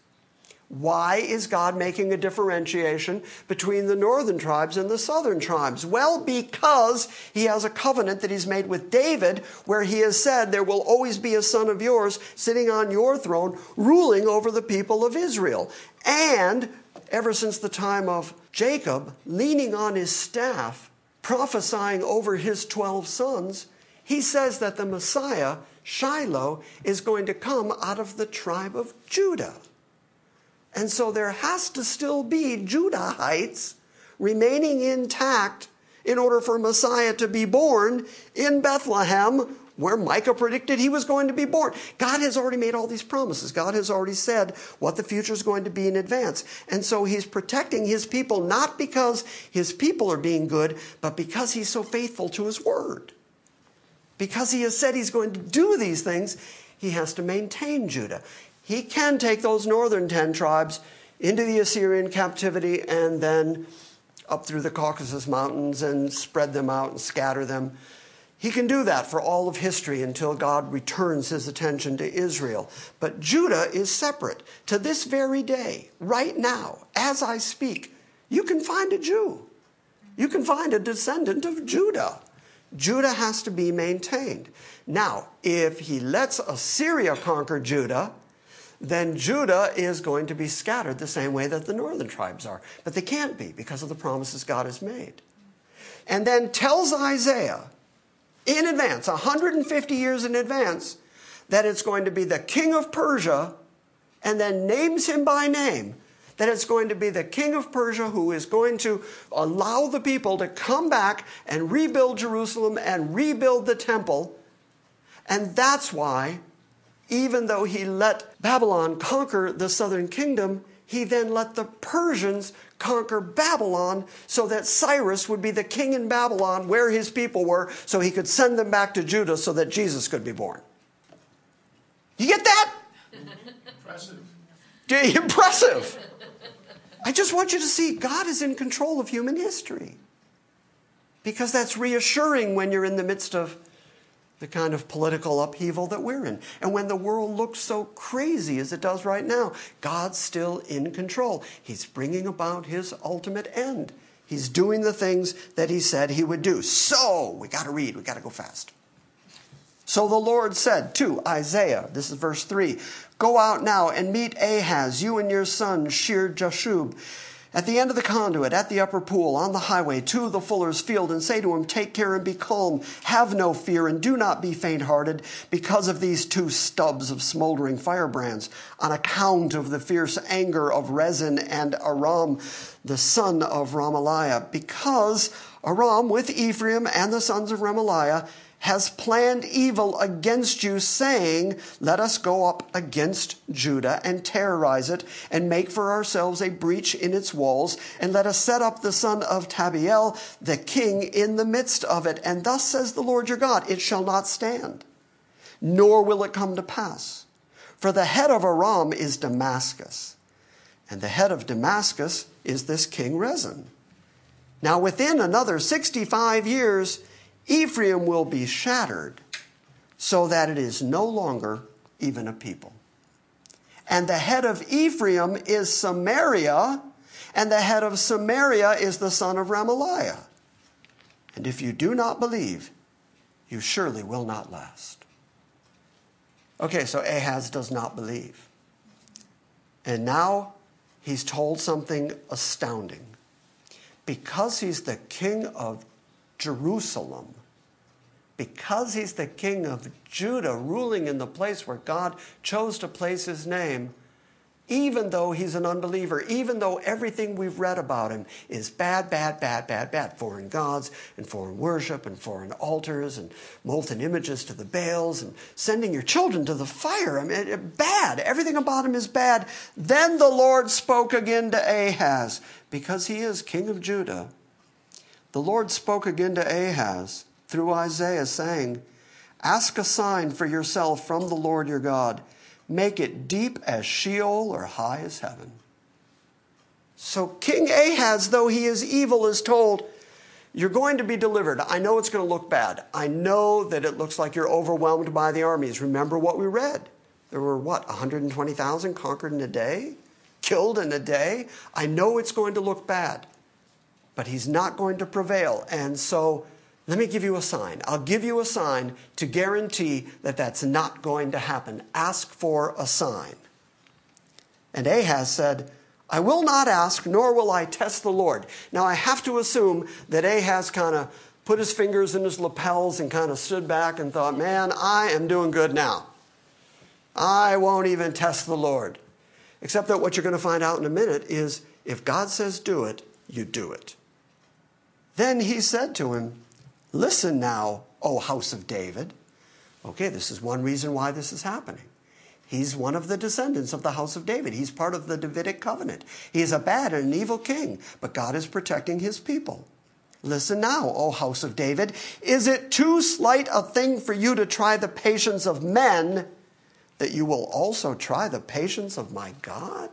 Why is God making a differentiation between the northern tribes and the southern tribes? Well, because he has a covenant that he's made with David where he has said, There will always be a son of yours sitting on your throne, ruling over the people of Israel. And ever since the time of Jacob, leaning on his staff, prophesying over his 12 sons, he says that the Messiah, Shiloh, is going to come out of the tribe of Judah. And so there has to still be Judahites remaining intact in order for Messiah to be born in Bethlehem, where Micah predicted he was going to be born. God has already made all these promises. God has already said what the future is going to be in advance. And so he's protecting his people not because his people are being good, but because he's so faithful to his word. Because he has said he's going to do these things, he has to maintain Judah he can take those northern 10 tribes into the Assyrian captivity and then up through the Caucasus Mountains and spread them out and scatter them. He can do that for all of history until God returns his attention to Israel. But Judah is separate. To this very day, right now, as I speak, you can find a Jew. You can find a descendant of Judah. Judah has to be maintained. Now, if he lets Assyria conquer Judah, then Judah is going to be scattered the same way that the northern tribes are. But they can't be because of the promises God has made. And then tells Isaiah in advance, 150 years in advance, that it's going to be the king of Persia, and then names him by name. That it's going to be the king of Persia who is going to allow the people to come back and rebuild Jerusalem and rebuild the temple. And that's why even though he let Babylon conquer the southern kingdom, he then let the Persians conquer Babylon so that Cyrus would be the king in Babylon where his people were, so he could send them back to Judah so that Jesus could be born. You get that? Impressive. Impressive. I just want you to see God is in control of human history. Because that's reassuring when you're in the midst of the kind of political upheaval that we're in. And when the world looks so crazy as it does right now, God's still in control. He's bringing about his ultimate end. He's doing the things that he said he would do. So, we got to read, we got to go fast. So the Lord said to Isaiah, this is verse 3 Go out now and meet Ahaz, you and your son Shear Jashub at the end of the conduit, at the upper pool, on the highway, to the fuller's field, and say to him, Take care and be calm, have no fear, and do not be faint hearted because of these two stubs of smoldering firebrands, on account of the fierce anger of Rezin and Aram, the son of Remaliah, because Aram with Ephraim and the sons of Remaliah has planned evil against you, saying, Let us go up against Judah and terrorize it, and make for ourselves a breach in its walls, and let us set up the son of Tabiel, the king, in the midst of it. And thus says the Lord your God, it shall not stand, nor will it come to pass. For the head of Aram is Damascus, and the head of Damascus is this king Rezin. Now, within another 65 years, Ephraim will be shattered so that it is no longer even a people. And the head of Ephraim is Samaria, and the head of Samaria is the son of Remaliah. And if you do not believe, you surely will not last. Okay, so Ahaz does not believe. And now he's told something astounding. Because he's the king of Jerusalem, because he's the king of Judah, ruling in the place where God chose to place his name, even though he's an unbeliever, even though everything we've read about him is bad, bad, bad, bad, bad foreign gods and foreign worship and foreign altars and molten images to the Baals and sending your children to the fire. I mean, bad. Everything about him is bad. Then the Lord spoke again to Ahaz, because he is king of Judah. The Lord spoke again to Ahaz through Isaiah, saying, Ask a sign for yourself from the Lord your God. Make it deep as Sheol or high as heaven. So King Ahaz, though he is evil, is told, You're going to be delivered. I know it's going to look bad. I know that it looks like you're overwhelmed by the armies. Remember what we read. There were, what, 120,000 conquered in a day? Killed in a day? I know it's going to look bad, but he's not going to prevail. And so let me give you a sign. I'll give you a sign to guarantee that that's not going to happen. Ask for a sign. And Ahaz said, I will not ask, nor will I test the Lord. Now, I have to assume that Ahaz kind of put his fingers in his lapels and kind of stood back and thought, man, I am doing good now. I won't even test the Lord. Except that what you're going to find out in a minute is if God says do it, you do it. Then he said to him, Listen now, O house of David. Okay, this is one reason why this is happening. He's one of the descendants of the house of David. He's part of the Davidic covenant. He is a bad and an evil king, but God is protecting his people. Listen now, O house of David. Is it too slight a thing for you to try the patience of men that you will also try the patience of my God?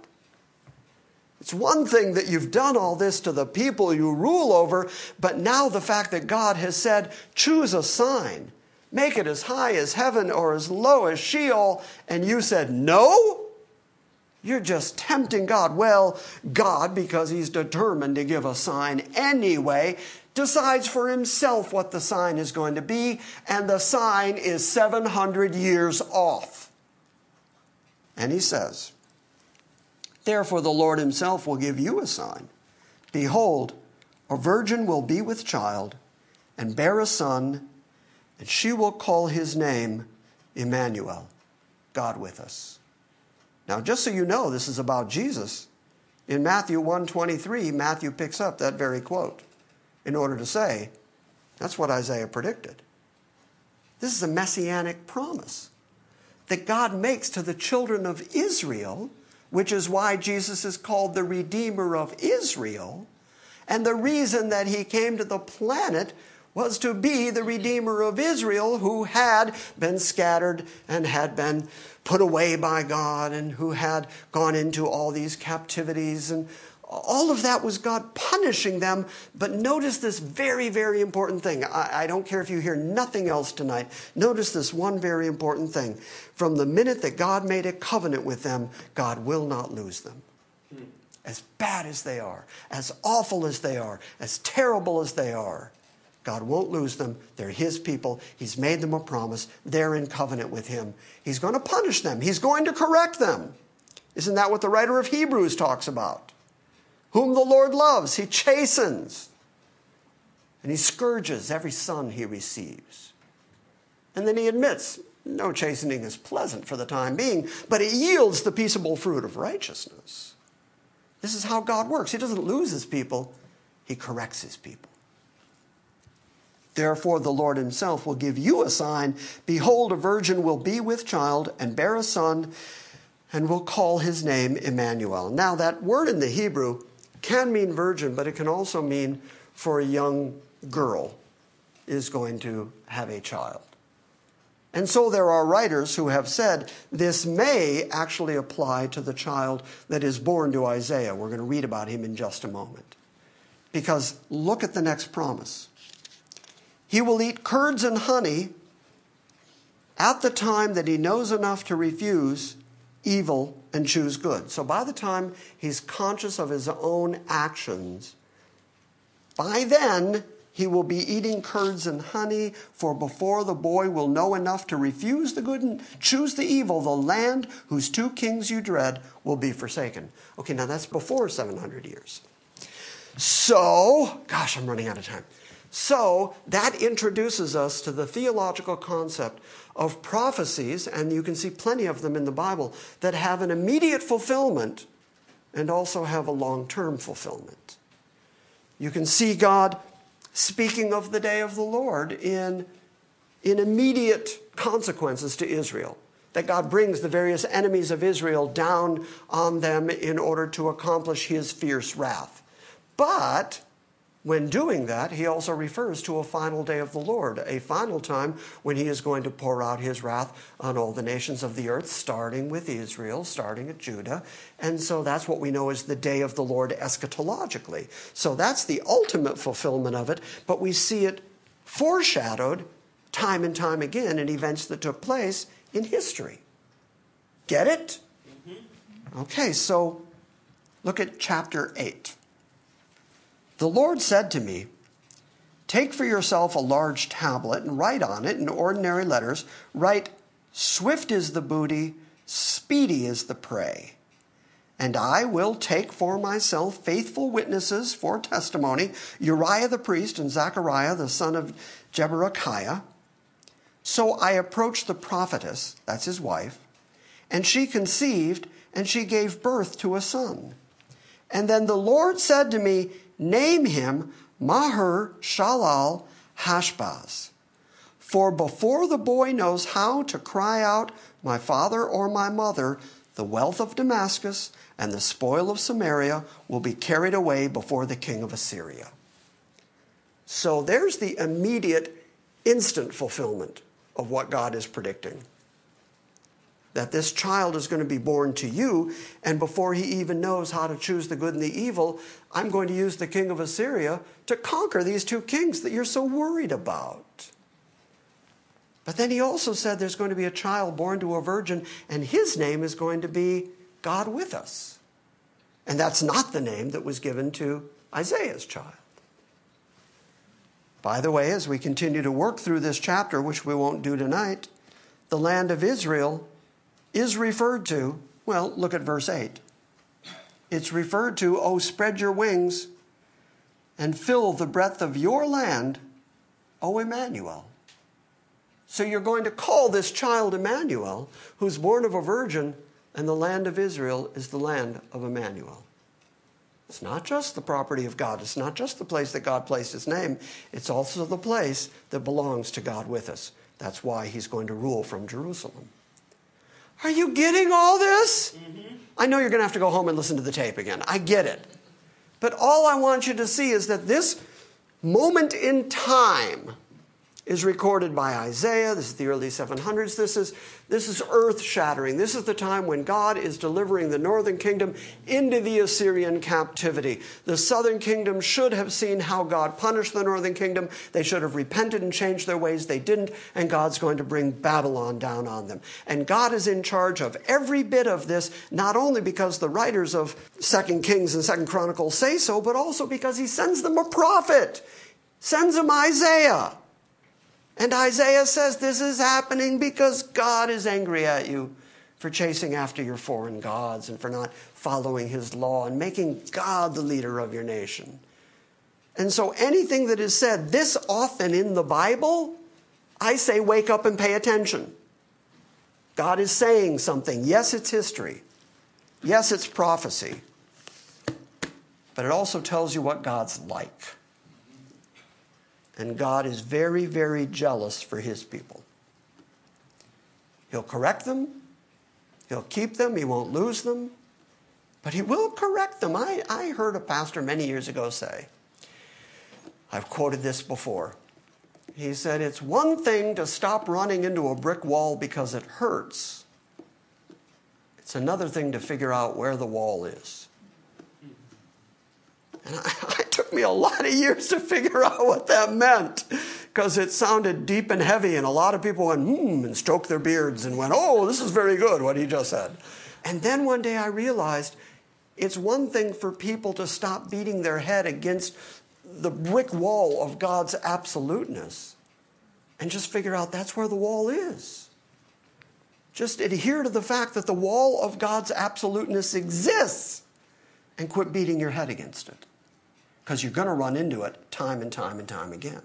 It's one thing that you've done all this to the people you rule over, but now the fact that God has said, choose a sign, make it as high as heaven or as low as Sheol, and you said, no? You're just tempting God. Well, God, because He's determined to give a sign anyway, decides for Himself what the sign is going to be, and the sign is 700 years off. And He says, Therefore, the Lord himself will give you a sign. Behold, a virgin will be with child and bear a son, and she will call his name Emmanuel, God with us. Now, just so you know, this is about Jesus. In Matthew 123, Matthew picks up that very quote in order to say, that's what Isaiah predicted. This is a messianic promise that God makes to the children of Israel which is why Jesus is called the Redeemer of Israel. And the reason that he came to the planet was to be the Redeemer of Israel who had been scattered and had been put away by God and who had gone into all these captivities and all of that was God punishing them. But notice this very, very important thing. I, I, don't care if you hear nothing else tonight. Notice this one very important thing. From the minute that God made a covenant with them, God will not lose them. Hmm. As bad as they are, as awful as they are, as terrible as they are, God won't lose them. They're His people. He's made them a promise. They're in covenant with Him. He's going to punish them, He's going to correct them. Isn't that what the writer of Hebrews talks about? Whom the Lord loves, he chastens. And he scourges every son he receives. And then he admits no chastening is pleasant for the time being, but it yields the peaceable fruit of righteousness. This is how God works. He doesn't lose his people, he corrects his people. Therefore, the Lord himself will give you a sign. Behold, a virgin will be with child and bear a son, and will call his name Emmanuel. Now, that word in the Hebrew can mean virgin, but it can also mean for a young girl is going to have a child. And so there are writers who have said this may actually apply to the child that is born to Isaiah. We're going to read about him in just a moment. Because look at the next promise. He will eat curds and honey at the time that he knows enough to refuse evil and choose good. So by the time he's conscious of his own actions, by then he will be eating curds and honey, for before the boy will know enough to refuse the good and choose the evil, the land whose two kings you dread will be forsaken. Okay, now that's before 700 years. So, gosh, I'm running out of time. So, that introduces us to the theological concept of prophecies, and you can see plenty of them in the Bible, that have an immediate fulfillment and also have a long term fulfillment. You can see God speaking of the day of the Lord in, in immediate consequences to Israel. That God brings the various enemies of Israel down on them in order to accomplish his fierce wrath. But when doing that, he also refers to a final day of the Lord, a final time when he is going to pour out his wrath on all the nations of the earth, starting with Israel, starting at Judah. And so that's what we know as the day of the Lord eschatologically. So that's the ultimate fulfillment of it, but we see it foreshadowed time and time again in events that took place in history. Get it? Mm-hmm. Okay, so look at chapter 8. The Lord said to me, Take for yourself a large tablet and write on it in ordinary letters, write, Swift is the booty, speedy is the prey. And I will take for myself faithful witnesses for testimony Uriah the priest and Zechariah the son of Jeberechiah. So I approached the prophetess, that's his wife, and she conceived and she gave birth to a son. And then the Lord said to me, Name him Maher Shalal Hashbaz. For before the boy knows how to cry out, My father or my mother, the wealth of Damascus and the spoil of Samaria will be carried away before the king of Assyria. So there's the immediate, instant fulfillment of what God is predicting that this child is going to be born to you, and before he even knows how to choose the good and the evil, I'm going to use the king of Assyria to conquer these two kings that you're so worried about. But then he also said there's going to be a child born to a virgin, and his name is going to be God with us. And that's not the name that was given to Isaiah's child. By the way, as we continue to work through this chapter, which we won't do tonight, the land of Israel is referred to, well, look at verse 8. It's referred to, oh, spread your wings and fill the breadth of your land, O Emmanuel. So you're going to call this child Emmanuel, who's born of a virgin, and the land of Israel is the land of Emmanuel. It's not just the property of God. It's not just the place that God placed his name. It's also the place that belongs to God with us. That's why he's going to rule from Jerusalem. Are you getting all this? Mm-hmm. I know you're going to have to go home and listen to the tape again. I get it. But all I want you to see is that this moment in time is recorded by Isaiah. This is the early 700s. This is, this is earth shattering. This is the time when God is delivering the northern kingdom into the Assyrian captivity. The southern kingdom should have seen how God punished the northern kingdom. They should have repented and changed their ways. They didn't, and God's going to bring Babylon down on them. And God is in charge of every bit of this, not only because the writers of Second Kings and Second Chronicles say so, but also because he sends them a prophet, sends them Isaiah. And Isaiah says this is happening because God is angry at you for chasing after your foreign gods and for not following his law and making God the leader of your nation. And so anything that is said this often in the Bible, I say wake up and pay attention. God is saying something. Yes, it's history. Yes, it's prophecy. But it also tells you what God's like. And God is very, very jealous for his people. He'll correct them, he'll keep them, he won't lose them, but he will correct them. I, I heard a pastor many years ago say, I've quoted this before. He said, It's one thing to stop running into a brick wall because it hurts. It's another thing to figure out where the wall is. And I, it took me a lot of years to figure out what that meant because it sounded deep and heavy, and a lot of people went, hmm, and stroked their beards and went, oh, this is very good, what he just said. And then one day I realized it's one thing for people to stop beating their head against the brick wall of God's absoluteness and just figure out that's where the wall is. Just adhere to the fact that the wall of God's absoluteness exists and quit beating your head against it. Because you're going to run into it time and time and time again.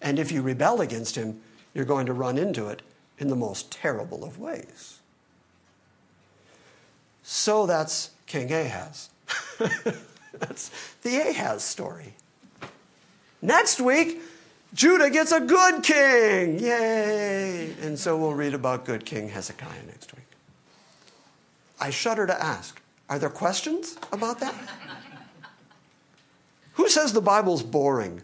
And if you rebel against Him, you're going to run into it in the most terrible of ways. So that's King Ahaz. that's the Ahaz story. Next week, Judah gets a good king. Yay! And so we'll read about good King Hezekiah next week. I shudder to ask are there questions about that? Who says the Bible's boring?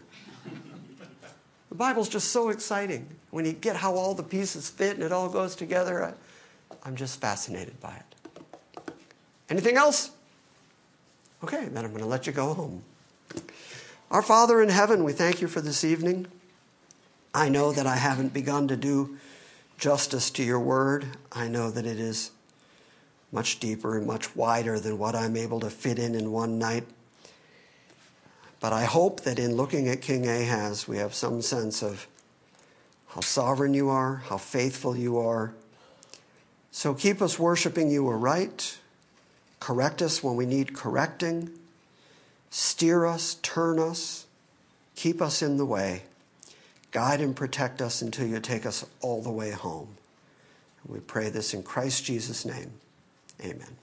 The Bible's just so exciting. When you get how all the pieces fit and it all goes together, I, I'm just fascinated by it. Anything else? Okay, then I'm going to let you go home. Our Father in heaven, we thank you for this evening. I know that I haven't begun to do justice to your word. I know that it is much deeper and much wider than what I'm able to fit in in one night. But I hope that in looking at King Ahaz, we have some sense of how sovereign you are, how faithful you are. So keep us worshiping you aright. Correct us when we need correcting. Steer us, turn us, keep us in the way. Guide and protect us until you take us all the way home. We pray this in Christ Jesus' name. Amen.